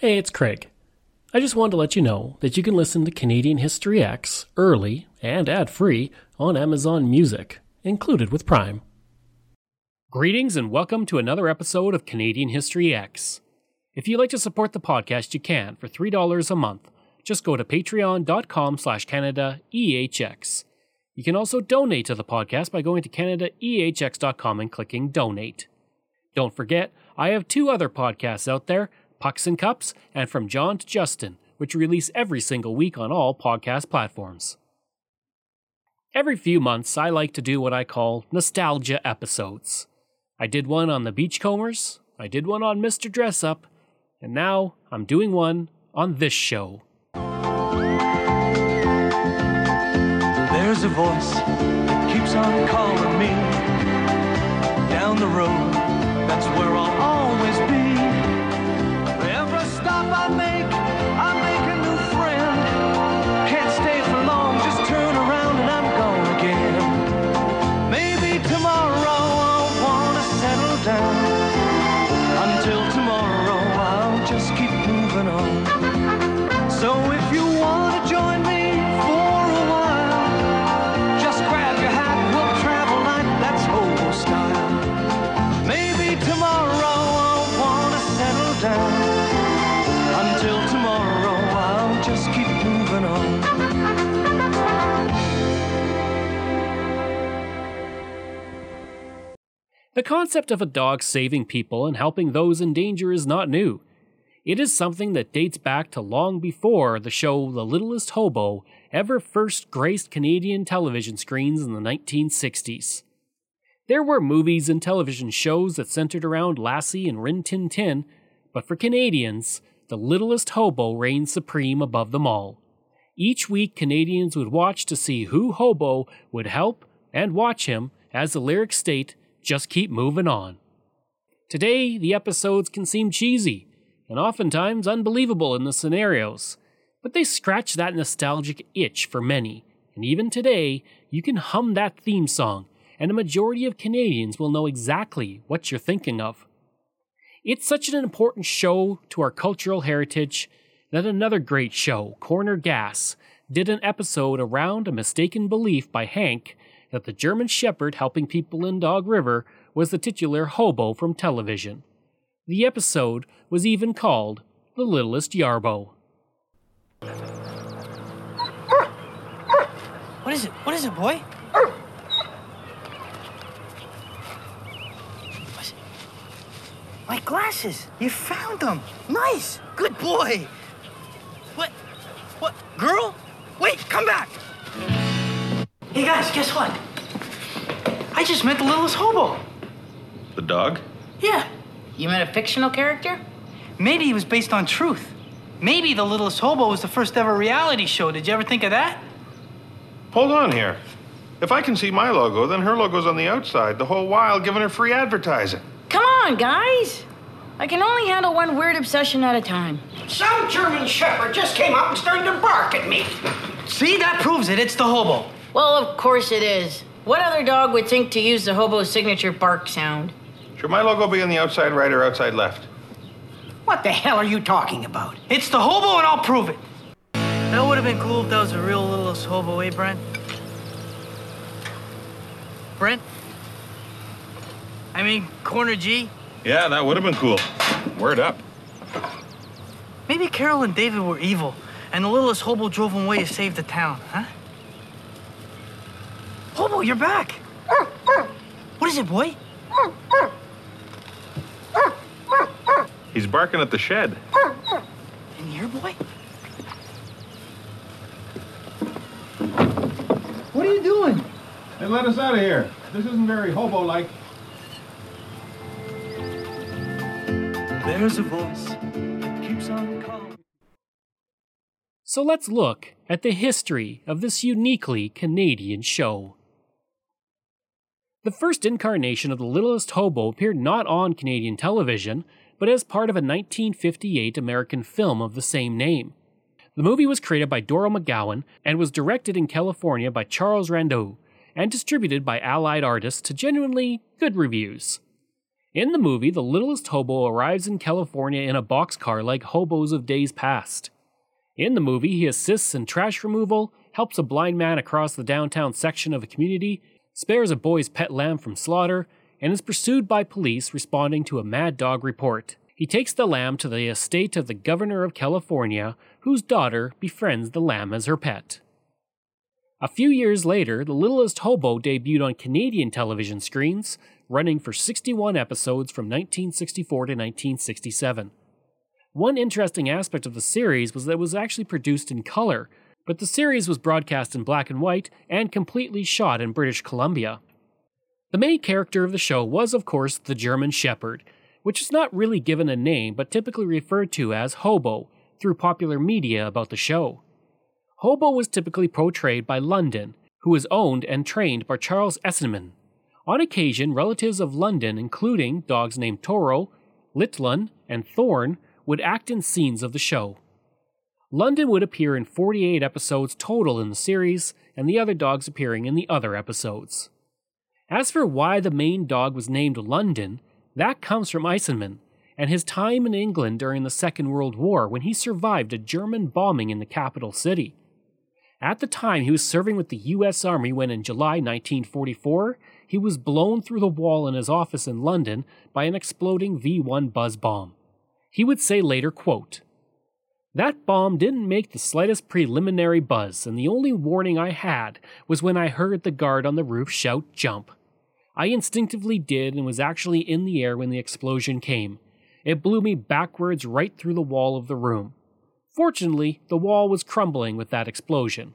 Hey, it's Craig. I just wanted to let you know that you can listen to Canadian History X early and ad free on Amazon Music, included with Prime. Greetings and welcome to another episode of Canadian History X. If you'd like to support the podcast, you can for $3 a month. Just go to patreon.com slash CanadaEHX. You can also donate to the podcast by going to CanadaEHX.com and clicking donate. Don't forget, I have two other podcasts out there Pucks and Cups and From John to Justin, which release every single week on all podcast platforms. Every few months, I like to do what I call nostalgia episodes. I did one on the Beachcombers, I did one on Mr. Dress Up, and now I'm doing one on this show. There's a voice that keeps on calling me down the road. That's where I'll always be. The concept of a dog saving people and helping those in danger is not new. It is something that dates back to long before the show The Littlest Hobo ever first graced Canadian television screens in the 1960s. There were movies and television shows that centered around Lassie and Rin Tin Tin, but for Canadians, The Littlest Hobo reigned supreme above them all. Each week, Canadians would watch to see who Hobo would help and watch him, as the lyrics state, just keep moving on. Today, the episodes can seem cheesy and oftentimes unbelievable in the scenarios, but they scratch that nostalgic itch for many, and even today, you can hum that theme song, and a majority of Canadians will know exactly what you're thinking of. It's such an important show to our cultural heritage that another great show, Corner Gas, did an episode around a mistaken belief by Hank that the German Shepherd helping people in Dog River was the titular hobo from television. The episode was even called The Littlest Yarbo. What is it? What is it, boy? It? My glasses. You found them. Nice. Good boy. What? What? Girl? Wait, come back. Hey, guys, guess what? I just met the littlest hobo. The dog? Yeah. You met a fictional character? Maybe he was based on truth. Maybe the littlest hobo was the first ever reality show. Did you ever think of that? Hold on here. If I can see my logo, then her logo's on the outside, the whole while giving her free advertising. Come on, guys! I can only handle one weird obsession at a time. Some German shepherd just came up and started to bark at me. See, that proves it. It's the hobo. Well, of course it is. What other dog would think to use the hobo's signature bark sound? Should my logo be on the outside right or outside left? What the hell are you talking about? It's the hobo, and I'll prove it. That would have been cool if that was a real little hobo, eh, Brent? Brent? I mean, Corner G? Yeah, that would have been cool. Word up. Maybe Carol and David were evil, and the littlest hobo drove them away to save the town, huh? Hobo, you're back. What is it, boy? He's barking at the shed. In here, boy? What are you doing? Hey, let us out of here. This isn't very hobo-like. There's a voice that keeps on calling. So let's look at the history of this uniquely Canadian show. The first incarnation of The Littlest Hobo appeared not on Canadian television, but as part of a 1958 American film of the same name. The movie was created by Dorrell McGowan and was directed in California by Charles Rondeau and distributed by Allied Artists to genuinely good reviews. In the movie, the littlest hobo arrives in California in a boxcar like hobos of days past. In the movie, he assists in trash removal, helps a blind man across the downtown section of a community, spares a boy's pet lamb from slaughter, and is pursued by police responding to a mad dog report. He takes the lamb to the estate of the governor of California, whose daughter befriends the lamb as her pet. A few years later, The Littlest Hobo debuted on Canadian television screens, running for 61 episodes from 1964 to 1967. One interesting aspect of the series was that it was actually produced in color, but the series was broadcast in black and white and completely shot in British Columbia. The main character of the show was, of course, the German Shepherd, which is not really given a name but typically referred to as Hobo through popular media about the show. Hobo was typically portrayed by London, who was owned and trained by Charles Eisenman. On occasion, relatives of London, including dogs named Toro, Litlun, and Thorn, would act in scenes of the show. London would appear in 48 episodes total in the series, and the other dogs appearing in the other episodes. As for why the main dog was named London, that comes from Eisenman and his time in England during the Second World War when he survived a German bombing in the capital city. At the time, he was serving with the U.S. Army when, in July 1944, he was blown through the wall in his office in London by an exploding V 1 buzz bomb. He would say later, quote, That bomb didn't make the slightest preliminary buzz, and the only warning I had was when I heard the guard on the roof shout, Jump. I instinctively did and was actually in the air when the explosion came. It blew me backwards right through the wall of the room. Fortunately, the wall was crumbling with that explosion.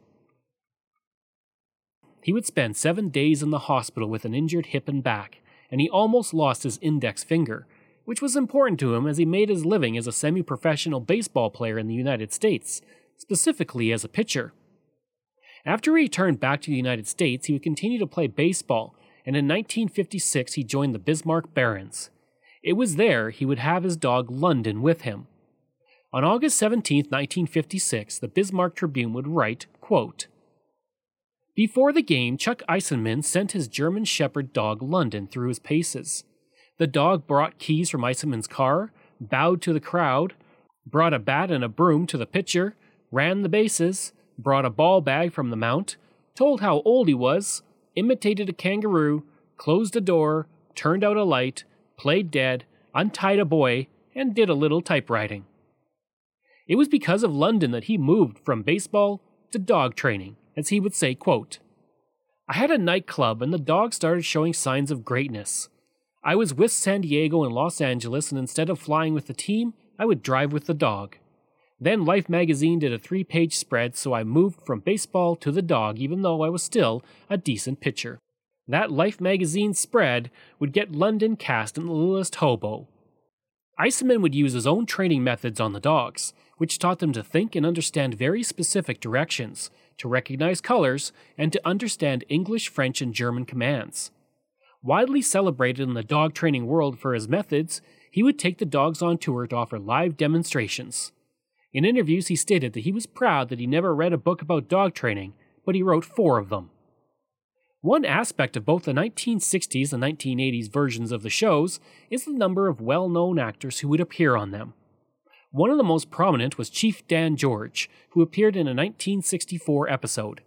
He would spend seven days in the hospital with an injured hip and back, and he almost lost his index finger, which was important to him as he made his living as a semi professional baseball player in the United States, specifically as a pitcher. After he returned back to the United States, he would continue to play baseball, and in 1956 he joined the Bismarck Barons. It was there he would have his dog London with him. On August 17, 1956, the Bismarck Tribune would write, quote, Before the game, Chuck Eisenman sent his German Shepherd dog London through his paces. The dog brought keys from Eisenman's car, bowed to the crowd, brought a bat and a broom to the pitcher, ran the bases, brought a ball bag from the mount, told how old he was, imitated a kangaroo, closed a door, turned out a light, played dead, untied a boy, and did a little typewriting. It was because of London that he moved from baseball to dog training, as he would say, quote, I had a nightclub and the dog started showing signs of greatness. I was with San Diego and Los Angeles, and instead of flying with the team, I would drive with the dog. Then Life magazine did a three page spread, so I moved from baseball to the dog, even though I was still a decent pitcher. That Life magazine spread would get London cast in The Littlest Hobo. Eisenman would use his own training methods on the dogs, which taught them to think and understand very specific directions, to recognize colors, and to understand English, French, and German commands. Widely celebrated in the dog training world for his methods, he would take the dogs on tour to offer live demonstrations. In interviews, he stated that he was proud that he never read a book about dog training, but he wrote four of them. One aspect of both the 1960s and 1980s versions of the shows is the number of well known actors who would appear on them. One of the most prominent was Chief Dan George, who appeared in a 1964 episode.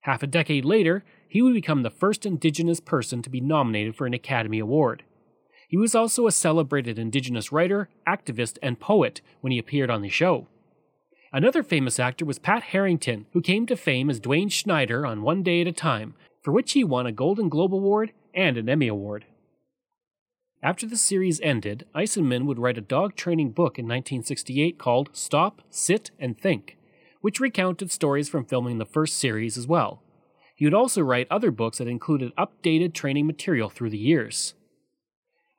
Half a decade later, he would become the first Indigenous person to be nominated for an Academy Award. He was also a celebrated Indigenous writer, activist, and poet when he appeared on the show. Another famous actor was Pat Harrington, who came to fame as Dwayne Schneider on One Day at a Time, for which he won a Golden Globe Award and an Emmy Award. After the series ended, Eisenman would write a dog training book in 1968 called Stop, Sit, and Think, which recounted stories from filming the first series as well. He would also write other books that included updated training material through the years.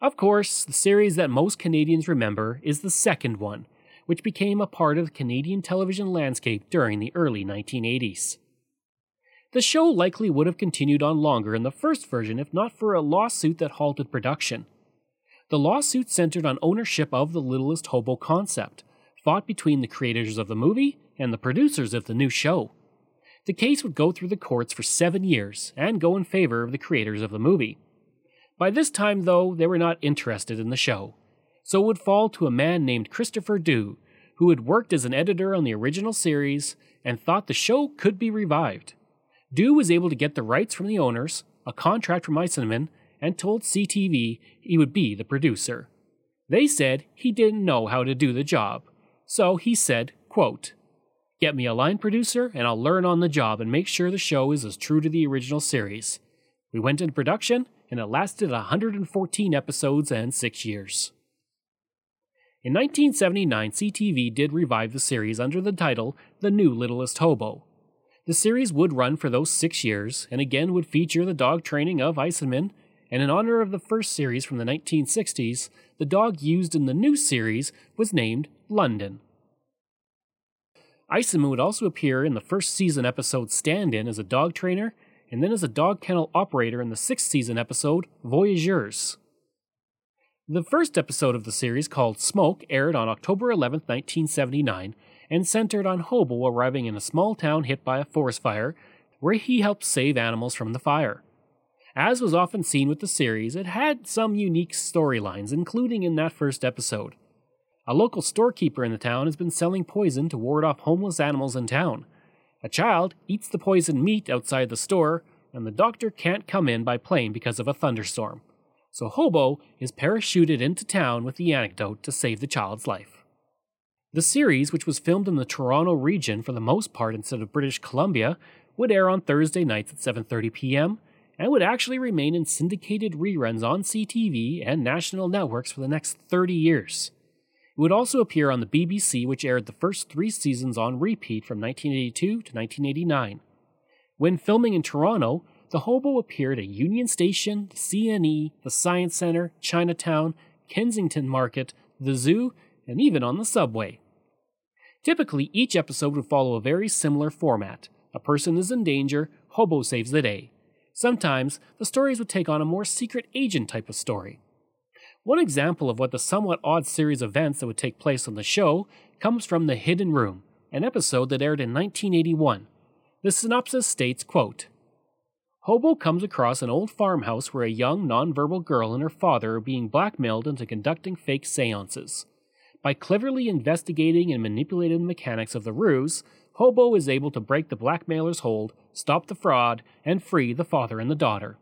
Of course, the series that most Canadians remember is the second one, which became a part of the Canadian television landscape during the early 1980s. The show likely would have continued on longer in the first version if not for a lawsuit that halted production. The lawsuit centered on ownership of the Littlest Hobo concept, fought between the creators of the movie and the producers of the new show. The case would go through the courts for seven years and go in favor of the creators of the movie. By this time, though, they were not interested in the show, so it would fall to a man named Christopher Dew, who had worked as an editor on the original series and thought the show could be revived. Dew was able to get the rights from the owners, a contract from Eisenman, and told CTV he would be the producer. They said he didn't know how to do the job, so he said, quote, Get me a line producer and I'll learn on the job and make sure the show is as true to the original series. We went into production and it lasted 114 episodes and 6 years. In 1979, CTV did revive the series under the title The New Littlest Hobo. The series would run for those six years, and again would feature the dog training of Eisenman, and in honor of the first series from the 1960s, the dog used in the new series was named London. Eisenman would also appear in the first season episode Stand In as a dog trainer, and then as a dog kennel operator in the sixth season episode Voyageurs. The first episode of the series, called Smoke, aired on October 11, 1979, and centered on Hobo arriving in a small town hit by a forest fire, where he helped save animals from the fire. As was often seen with the series, it had some unique storylines, including in that first episode. A local storekeeper in the town has been selling poison to ward off homeless animals in town. A child eats the poisoned meat outside the store, and the doctor can't come in by plane because of a thunderstorm. So Hobo is parachuted into town with the antidote to save the child's life. The series, which was filmed in the Toronto region for the most part instead of British Columbia, would air on Thursday nights at 7:30 p.m. and would actually remain in syndicated reruns on CTV and national networks for the next 30 years. It would also appear on the BBC, which aired the first three seasons on repeat from 1982 to 1989. When filming in Toronto, the hobo appeared at Union Station, the CNE, the Science Center, Chinatown, Kensington Market, the zoo, and even on the subway. Typically, each episode would follow a very similar format. A person is in danger, hobo saves the day. Sometimes, the stories would take on a more secret agent type of story. One example of what the somewhat odd series of events that would take place on the show comes from The Hidden Room, an episode that aired in 1981. The synopsis states, quote, Hobo comes across an old farmhouse where a young, nonverbal girl and her father are being blackmailed into conducting fake seances. By cleverly investigating and manipulating the mechanics of the ruse, Hobo is able to break the blackmailer's hold, stop the fraud, and free the father and the daughter.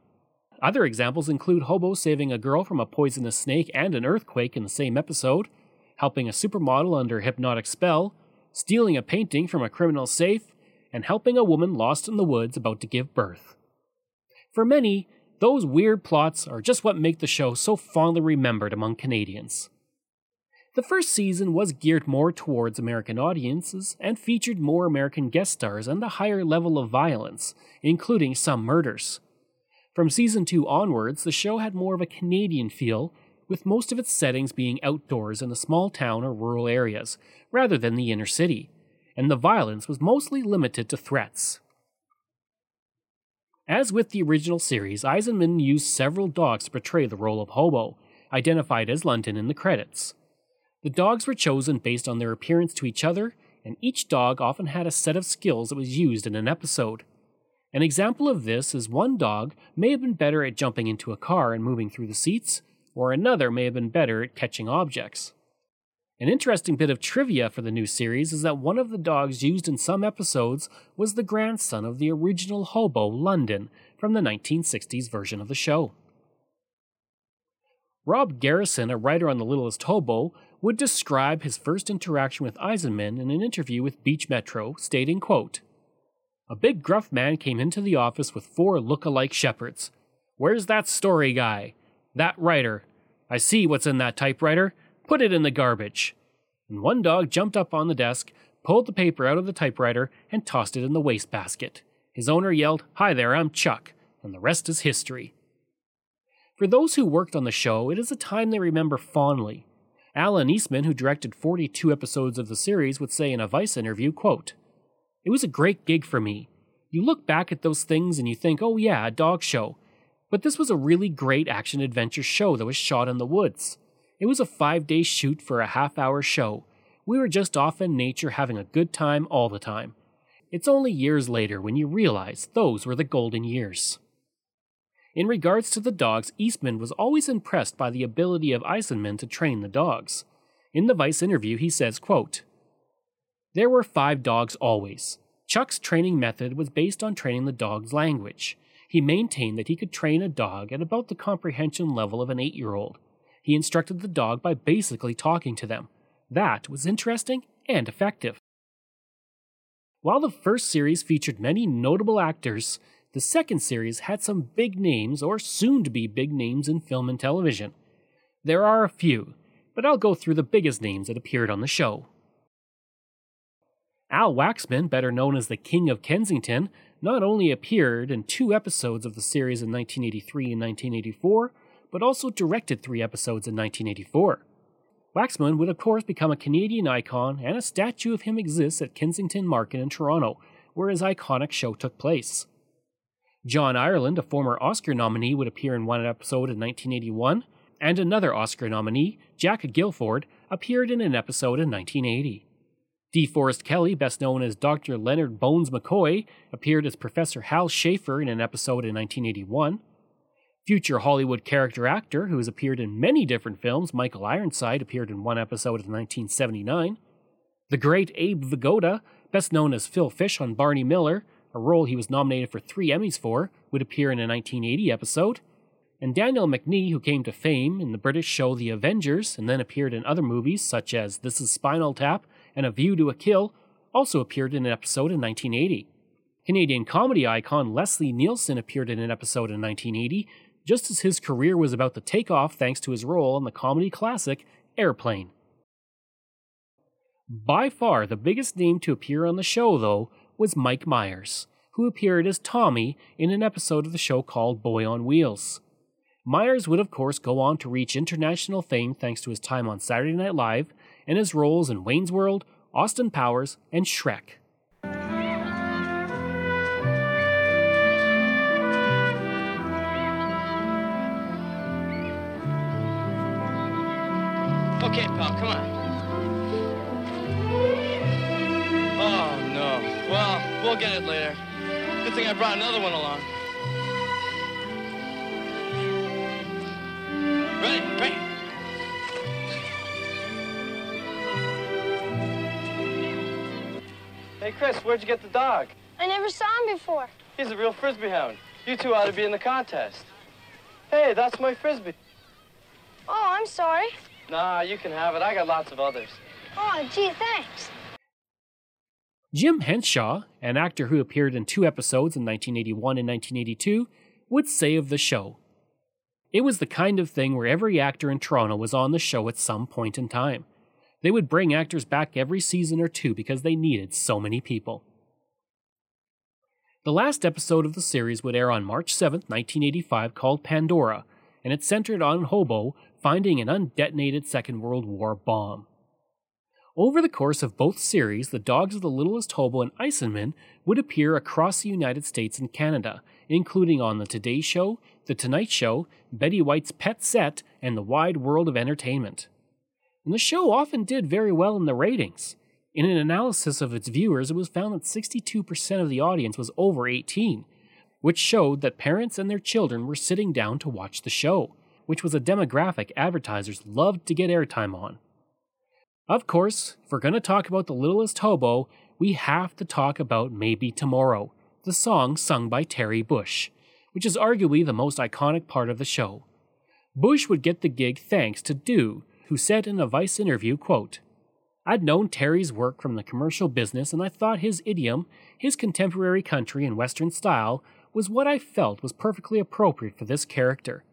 Other examples include Hobo saving a girl from a poisonous snake and an earthquake in the same episode, helping a supermodel under hypnotic spell, stealing a painting from a criminal safe, and helping a woman lost in the woods about to give birth. For many, those weird plots are just what make the show so fondly remembered among Canadians. The first season was geared more towards American audiences and featured more American guest stars and a higher level of violence, including some murders. From season 2 onwards, the show had more of a Canadian feel, with most of its settings being outdoors in a small town or rural areas, rather than the inner city, and the violence was mostly limited to threats. As with the original series, Eisenman used several dogs to portray the role of Hobo, identified as London in the credits. The dogs were chosen based on their appearance to each other, and each dog often had a set of skills that was used in an episode. An example of this is one dog may have been better at jumping into a car and moving through the seats, or another may have been better at catching objects. An interesting bit of trivia for the new series is that one of the dogs used in some episodes was the grandson of the original hobo London from the 1960s version of the show. Rob Garrison, a writer on The Littlest Hobo, would describe his first interaction with Eisenman in an interview with Beach Metro, stating, quote, a big gruff man came into the office with four look-alike shepherds. Where's that story guy? That writer. I see what's in that typewriter. Put it in the garbage. And one dog jumped up on the desk, pulled the paper out of the typewriter, and tossed it in the wastebasket. His owner yelled, Hi there, I'm Chuck, and the rest is history. For those who worked on the show, it is a time they remember fondly. Alan Eastman, who directed 42 episodes of the series, would say in a Vice interview, quote, it was a great gig for me. You look back at those things and you think, oh yeah, a dog show. But this was a really great action adventure show that was shot in the woods. It was a five day shoot for a half hour show. We were just off in nature having a good time all the time. It's only years later when you realize those were the golden years. In regards to the dogs, Eastman was always impressed by the ability of Eisenman to train the dogs. In the Vice interview, he says, quote, There were five dogs always. Chuck's training method was based on training the dog's language. He maintained that he could train a dog at about the comprehension level of an eight year old. He instructed the dog by basically talking to them. That was interesting and effective. While the first series featured many notable actors, the second series had some big names or soon to be big names in film and television. There are a few, but I'll go through the biggest names that appeared on the show. Al Waxman, better known as the King of Kensington, not only appeared in two episodes of the series in 1983 and 1984, but also directed three episodes in 1984. Waxman would, of course, become a Canadian icon, and a statue of him exists at Kensington Market in Toronto, where his iconic show took place. John Ireland, a former Oscar nominee, would appear in one episode in 1981, and another Oscar nominee, Jack Gilford, appeared in an episode in 1980. DeForest Kelley, best known as Dr. Leonard Bones McCoy, appeared as Professor Hal Schaefer in an episode in 1981. Future Hollywood character actor who has appeared in many different films, Michael Ironside, appeared in one episode in 1979. The great Abe Vigoda, best known as Phil Fish on Barney Miller, a role he was nominated for three Emmys for, would appear in a 1980 episode. And Daniel Macnee, who came to fame in the British show The Avengers and then appeared in other movies such as This Is Spinal Tap and A View to a Kill, also appeared in an episode in 1980. Canadian comedy icon Leslie Nielsen appeared in an episode in 1980, just as his career was about to take off thanks to his role in the comedy classic Airplane. By far the biggest name to appear on the show, though, was Mike Myers, who appeared as Tommy in an episode of the show called Boy on Wheels. Myers would, of course, go on to reach international fame thanks to his time on Saturday Night Live and his roles in Wayne's World, Austin Powers, and Shrek. Okay, pal, come on. Oh, no. Well, we'll get it later. Good thing I brought another one along. Hey, Chris, where'd you get the dog? I never saw him before. He's a real frisbee hound. You two ought to be in the contest. Hey, that's my frisbee. Oh, I'm sorry. Nah, you can have it. I got lots of others. Oh, gee, thanks. Jim Henshaw, an actor who appeared in two episodes in 1981 and 1982, would say of the show It was the kind of thing where every actor in Toronto was on the show at some point in time. They would bring actors back every season or two because they needed so many people. The last episode of the series would air on March 7, 1985, called Pandora, and it centered on Hobo finding an undetonated Second World War bomb. Over the course of both series, the dogs of the Littlest Hobo and Eisenman would appear across the United States and Canada, including on The Today Show, The Tonight Show, Betty White's Pet Set, and The Wide World of Entertainment. And the show often did very well in the ratings. In an analysis of its viewers, it was found that 62% of the audience was over 18, which showed that parents and their children were sitting down to watch the show, which was a demographic advertisers loved to get airtime on. Of course, if we're going to talk about The Littlest Hobo, we have to talk about Maybe Tomorrow, the song sung by Terry Bush, which is arguably the most iconic part of the show. Bush would get the gig thanks to Dew, who said in a Vice interview, quote, I'd known Terry's work from the commercial business and I thought his idiom, his contemporary country and western style, was what I felt was perfectly appropriate for this character.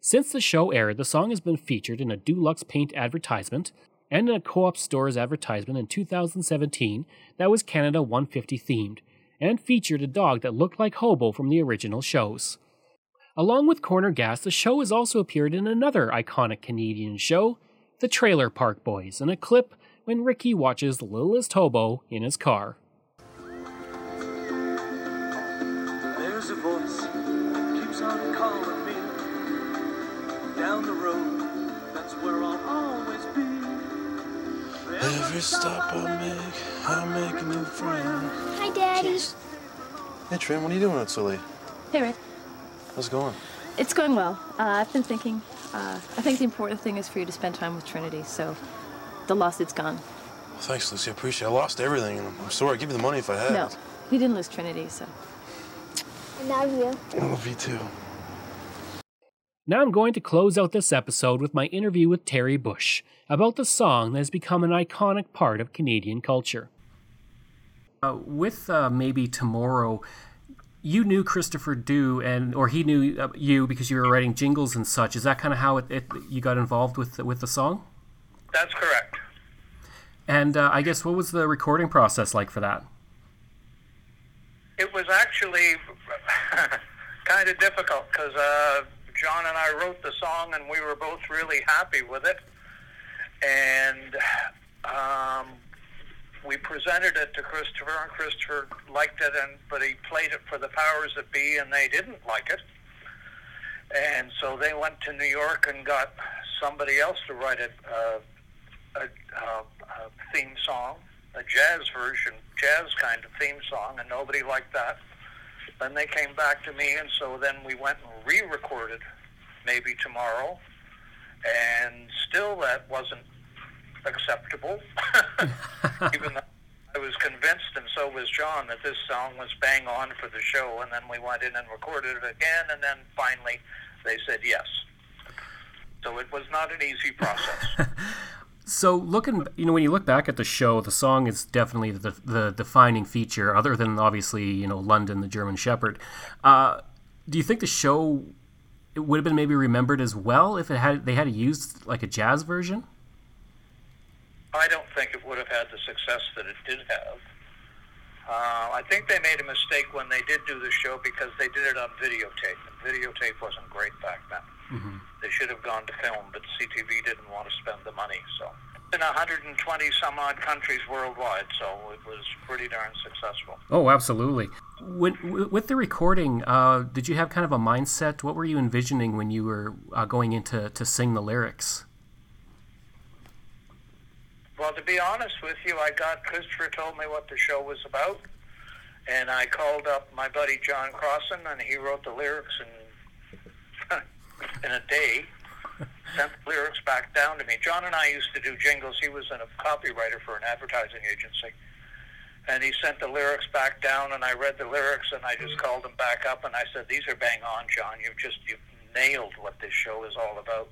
Since the show aired, the song has been featured in a Dulux Paint advertisement and in a Co op Stores advertisement in 2017 that was Canada 150 themed, and featured a dog that looked like Hobo from the original shows. Along with Corner Gas, the show has also appeared in another iconic Canadian show, The Trailer Park Boys, in a clip when Ricky watches the littlest hobo in his car. There's a voice that keeps on calling me down the road. That's where I'll always be. Every stop I make, I make a new friend. Hi, Daddy. Hey, Trin, what are you doing out so late? Hey, Rick. How's it going? It's going well. Uh, I've been thinking. Uh, I think the important thing is for you to spend time with Trinity. So, the lawsuit's gone. Thanks, Lucy. I appreciate it. I lost everything, and I'm sorry. I'd give you the money if I had. No, he didn't lose Trinity. So. I love you. I love you too. Now I'm going to close out this episode with my interview with Terry Bush about the song that has become an iconic part of Canadian culture. Uh, with uh, maybe tomorrow, you knew Christopher Dew, and or he knew uh, you because you were writing jingles and such. Is that kind of how it, it, you got involved with with the song? That's correct. And uh, I guess what was the recording process like for that? It was actually kind of difficult because uh, John and I wrote the song, and we were both really happy with it. And um, we presented it to Christopher, and Christopher liked it, and but he played it for the powers that be, and they didn't like it. And so they went to New York and got somebody else to write a, a, a, a theme song, a jazz version, jazz kind of theme song, and nobody liked that. Then they came back to me, and so then we went and re-recorded maybe tomorrow, and still that wasn't acceptable. Even though I was convinced, and so was John, that this song was bang on for the show, and then we went in and recorded it again, and then finally they said yes. So it was not an easy process. So looking, you know, when you look back at the show, the song is definitely the the defining feature, other than obviously, you know, London, the German Shepherd. Uh, do you think the show it would have been maybe remembered as well if it had they had used like a jazz version? I don't think it would have had the success that it did have. Uh, I think they made a mistake when they did do the show because they did it on videotape, and videotape wasn't great back then. Mm-hmm. They should have gone to film, but CTV didn't want to spend the money. So, in 120 some odd countries worldwide, so it was pretty darn successful. Oh, absolutely. When, with the recording, uh, did you have kind of a mindset? What were you envisioning when you were uh, going into to sing the lyrics? Well, to be honest with you, I got Christopher told me what the show was about, and I called up my buddy John Crossan, and he wrote the lyrics in in a day. Sent the lyrics back down to me. John and I used to do jingles. He was a copywriter for an advertising agency, and he sent the lyrics back down, and I read the lyrics, and I just called him back up, and I said, "These are bang on, John. You've just you've nailed what this show is all about."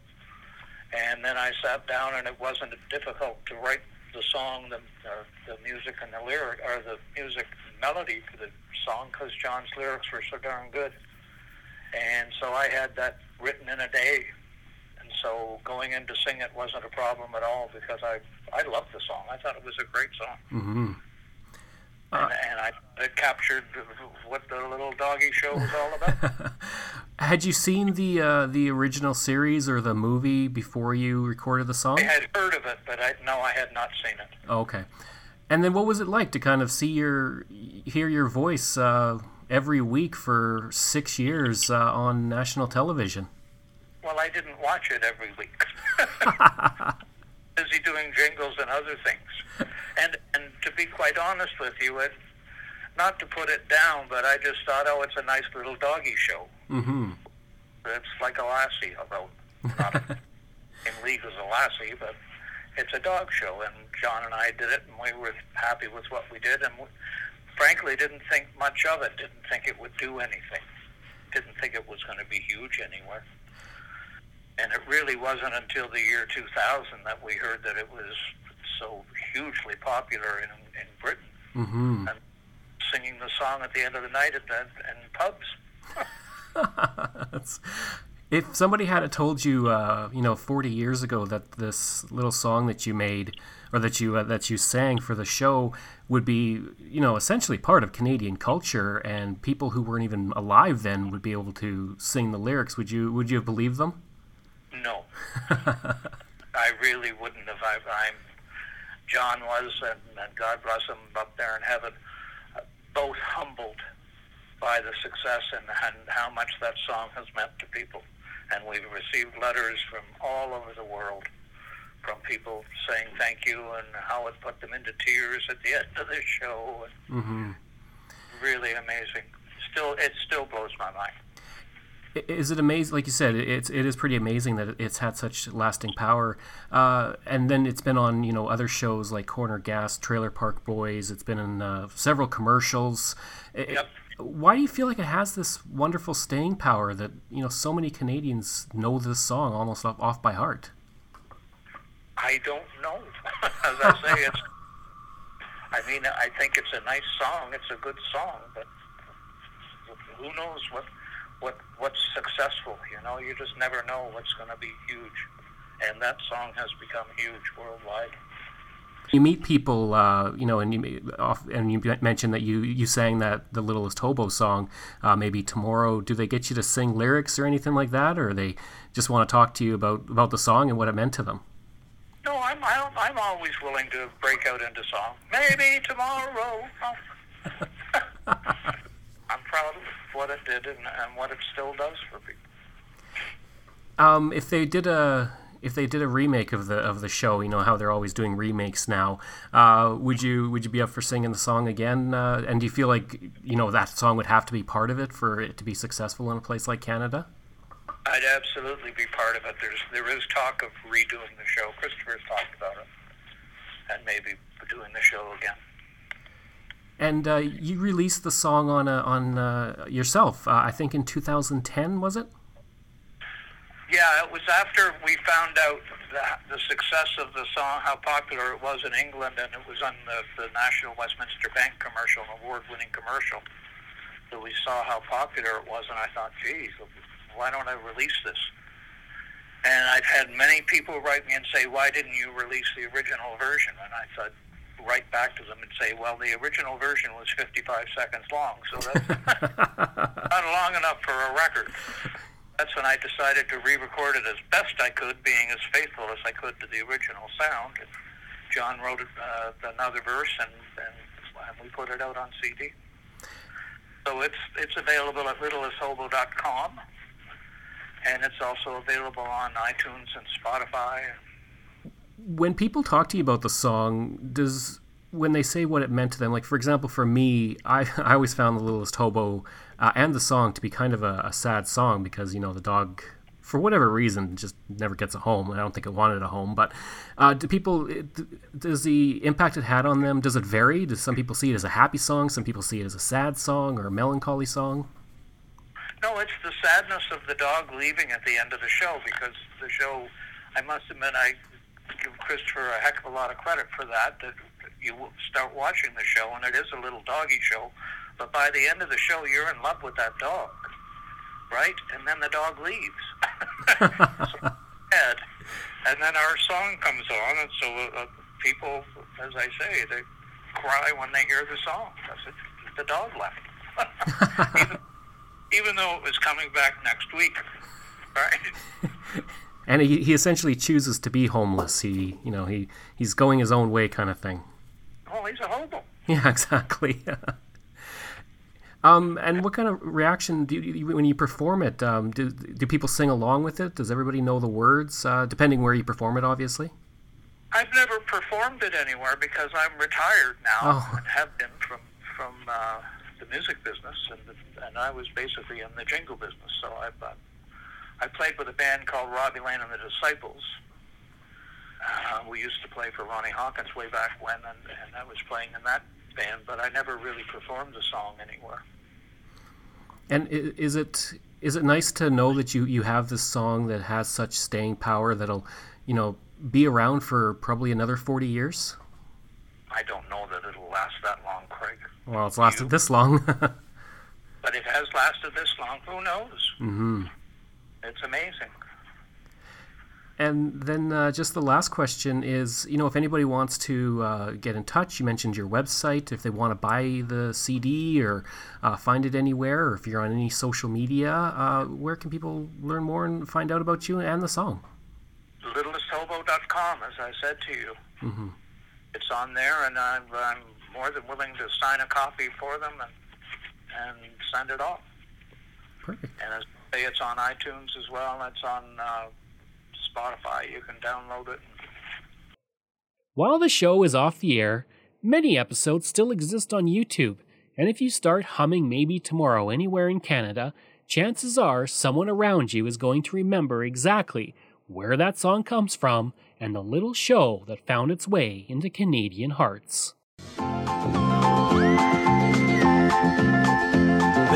And then I sat down, and it wasn't difficult to write the song, the uh, the music, and the lyric, or the music melody for the song, because John's lyrics were so darn good. And so I had that written in a day, and so going in to sing it wasn't a problem at all because I I loved the song. I thought it was a great song. Mm-hmm. and, and I it captured what the little doggy show was all about. Had you seen the uh, the original series or the movie before you recorded the song? I had heard of it, but I no, I had not seen it. Oh, okay. And then what was it like to kind of see your hear your voice uh, every week for six years uh, on national television? Well, I didn't watch it every week. Busy doing jingles and other things. And and to be quite honest with you, it not to put it down, but I just thought, oh, it's a nice little doggy show. Mm-hmm. It's like a Lassie, although not in league as a Lassie, but it's a dog show. And John and I did it, and we were happy with what we did, and we, frankly didn't think much of it. Didn't think it would do anything. Didn't think it was going to be huge anywhere. And it really wasn't until the year 2000 that we heard that it was so hugely popular in, in Britain. Mm-hmm. And singing the song at the end of the night at the, in pubs. if somebody had told you, uh, you know, 40 years ago that this little song that you made or that you uh, that you sang for the show would be, you know, essentially part of Canadian culture, and people who weren't even alive then would be able to sing the lyrics, would you would you have believed them? No, I really wouldn't have. I, I'm John was, and, and God bless him up there in heaven, both humbled by the success and, and how much that song has meant to people. And we've received letters from all over the world from people saying thank you and how it put them into tears at the end of the show. Mm-hmm. Really amazing. Still, it still blows my mind. Is it amazing? Like you said, it's it is pretty amazing that it's had such lasting power. Uh, and then it's been on you know other shows like Corner Gas, Trailer Park Boys. It's been in uh, several commercials. I- Yep. Why do you feel like it has this wonderful staying power that you know so many Canadians know this song almost off, off by heart? I don't know. As I say, it's. I mean, I think it's a nice song. It's a good song, but who knows what what what's successful? You know, you just never know what's going to be huge, and that song has become huge worldwide. You meet people, uh, you know, and you off, and you mentioned that you you sang that the Littlest Hobo song. Uh, maybe tomorrow, do they get you to sing lyrics or anything like that, or they just want to talk to you about about the song and what it meant to them? No, I'm I'm, I'm always willing to break out into song. Maybe tomorrow. I'm proud of what it did and, and what it still does for people. Um, if they did a if they did a remake of the of the show, you know how they're always doing remakes now. Uh, would you would you be up for singing the song again? Uh, and do you feel like you know that song would have to be part of it for it to be successful in a place like Canada? I'd absolutely be part of it. There's there is talk of redoing the show. Christopher's talked about it, and maybe doing the show again. And uh, you released the song on uh, on uh, yourself, uh, I think in 2010, was it? Yeah, it was after we found out the, the success of the song, how popular it was in England, and it was on the, the National Westminster Bank commercial, an award-winning commercial. That we saw how popular it was, and I thought, geez, why don't I release this? And I've had many people write me and say, why didn't you release the original version? And I thought, write back to them and say, well, the original version was 55 seconds long, so that's not long enough for a record. That's when I decided to re-record it as best I could, being as faithful as I could to the original sound. And John wrote uh, another verse, and, and, and we put it out on CD. So it's it's available at littlesthobo.com, and it's also available on iTunes and Spotify. When people talk to you about the song, does when they say what it meant to them, like for example, for me, I I always found the Littlest Hobo uh, and the song to be kind of a, a, sad song because you know the dog, for whatever reason, just never gets a home. I don't think it wanted a home. But uh, do people? Does the impact it had on them? Does it vary? Does some people see it as a happy song? Some people see it as a sad song or a melancholy song? No, it's the sadness of the dog leaving at the end of the show because the show. I must admit, I give Christopher a heck of a lot of credit for that. That you start watching the show, and it is a little doggy show, but by the end of the show, you're in love with that dog, right? And then the dog leaves. so, and then our song comes on, and so uh, people, as I say, they cry when they hear the song because the dog left. even, even though it was coming back next week, right? and he, he essentially chooses to be homeless. He, you know, he, he's going his own way kind of thing. Oh, he's a hobo. Yeah, exactly. um, and what kind of reaction do you, when you perform it? Um, do, do people sing along with it? Does everybody know the words? Uh, depending where you perform it, obviously. I've never performed it anywhere because I'm retired now oh. and have been from from uh, the music business, and and I was basically in the jingle business. So I've uh, I played with a band called Robbie Lane and the Disciples. Uh, we used to play for Ronnie Hawkins way back when, and, and I was playing in that band, but I never really performed the song anywhere. And is it is it nice to know that you, you have this song that has such staying power that'll, you know, be around for probably another forty years? I don't know that it'll last that long, Craig. Well, it's lasted you, this long. but it has lasted this long. Who knows? Mm-hmm. It's amazing. And then uh, just the last question is, you know, if anybody wants to uh, get in touch, you mentioned your website. If they want to buy the CD or uh, find it anywhere, or if you're on any social media, uh, where can people learn more and find out about you and the song? LittlestHobo.com, as I said to you. Mm-hmm. It's on there, and I'm, I'm more than willing to sign a copy for them and, and send it off. Perfect. And as it's on iTunes as well. It's on uh, Spotify. You can download it. While the show is off the air, many episodes still exist on YouTube, and if you start humming Maybe Tomorrow anywhere in Canada, chances are someone around you is going to remember exactly where that song comes from and the little show that found its way into Canadian hearts.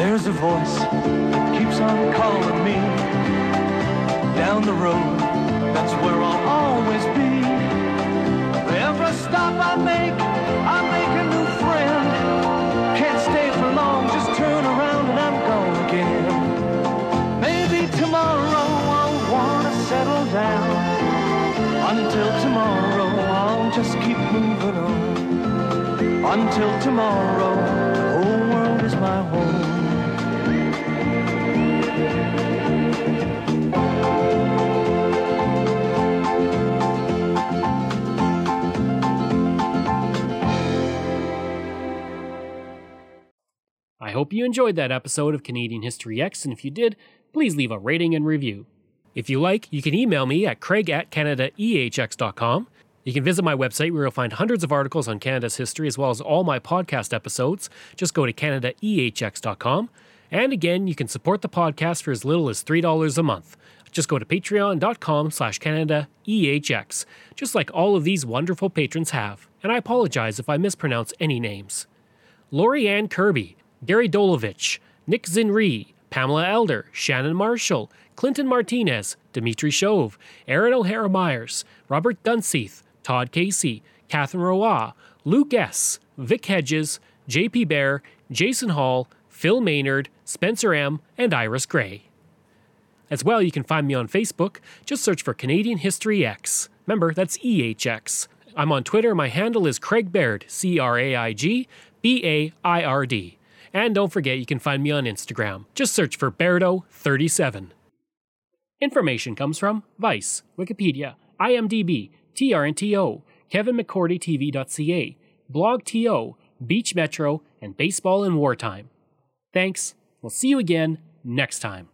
There's a voice that keeps on calling me down the road. That's where I'll always be. Every stop I make, I make a new friend. Can't stay for long, just turn around and I'm gone again. Maybe tomorrow I'll wanna settle down. Until tomorrow, I'll just keep moving on. Until tomorrow, the whole world is my home. I hope you enjoyed that episode of Canadian History Ehx, and if you did, please leave a rating and review. If you like, you can email me at craig at canadaehx.com. You can visit my website where you'll find hundreds of articles on Canada's history as well as all my podcast episodes. Just go to canadaehx.com. And again, you can support the podcast for as little as $3 a month. Just go to patreon.com slash canadaehx, just like all of these wonderful patrons have. And I apologize if I mispronounce any names. Lori Ann Kirby, Gary Dolovich, Nick Zinri, Pamela Elder, Shannon Marshall, Clinton Martinez, Dimitri Shove, Aaron O'Hara Myers, Robert Dunseith, Todd Casey, Catherine Roy, Luke S., Vic Hedges, JP Bear, Jason Hall, Phil Maynard, Spencer M., and Iris Gray. As well, you can find me on Facebook. Just search for Canadian History Ehx. Remember, that's EHX. I'm on Twitter. My handle is Craig Baird, C R A I G B A I R D. And don't forget, you can find me on Instagram. Just search for Bairdo37. Information comes from Vice, Wikipedia, IMDb, TRNTO, KevinMcCordyTV.ca, BlogTO, Beach Metro, and Baseball in Wartime. Thanks. We'll see you again next time.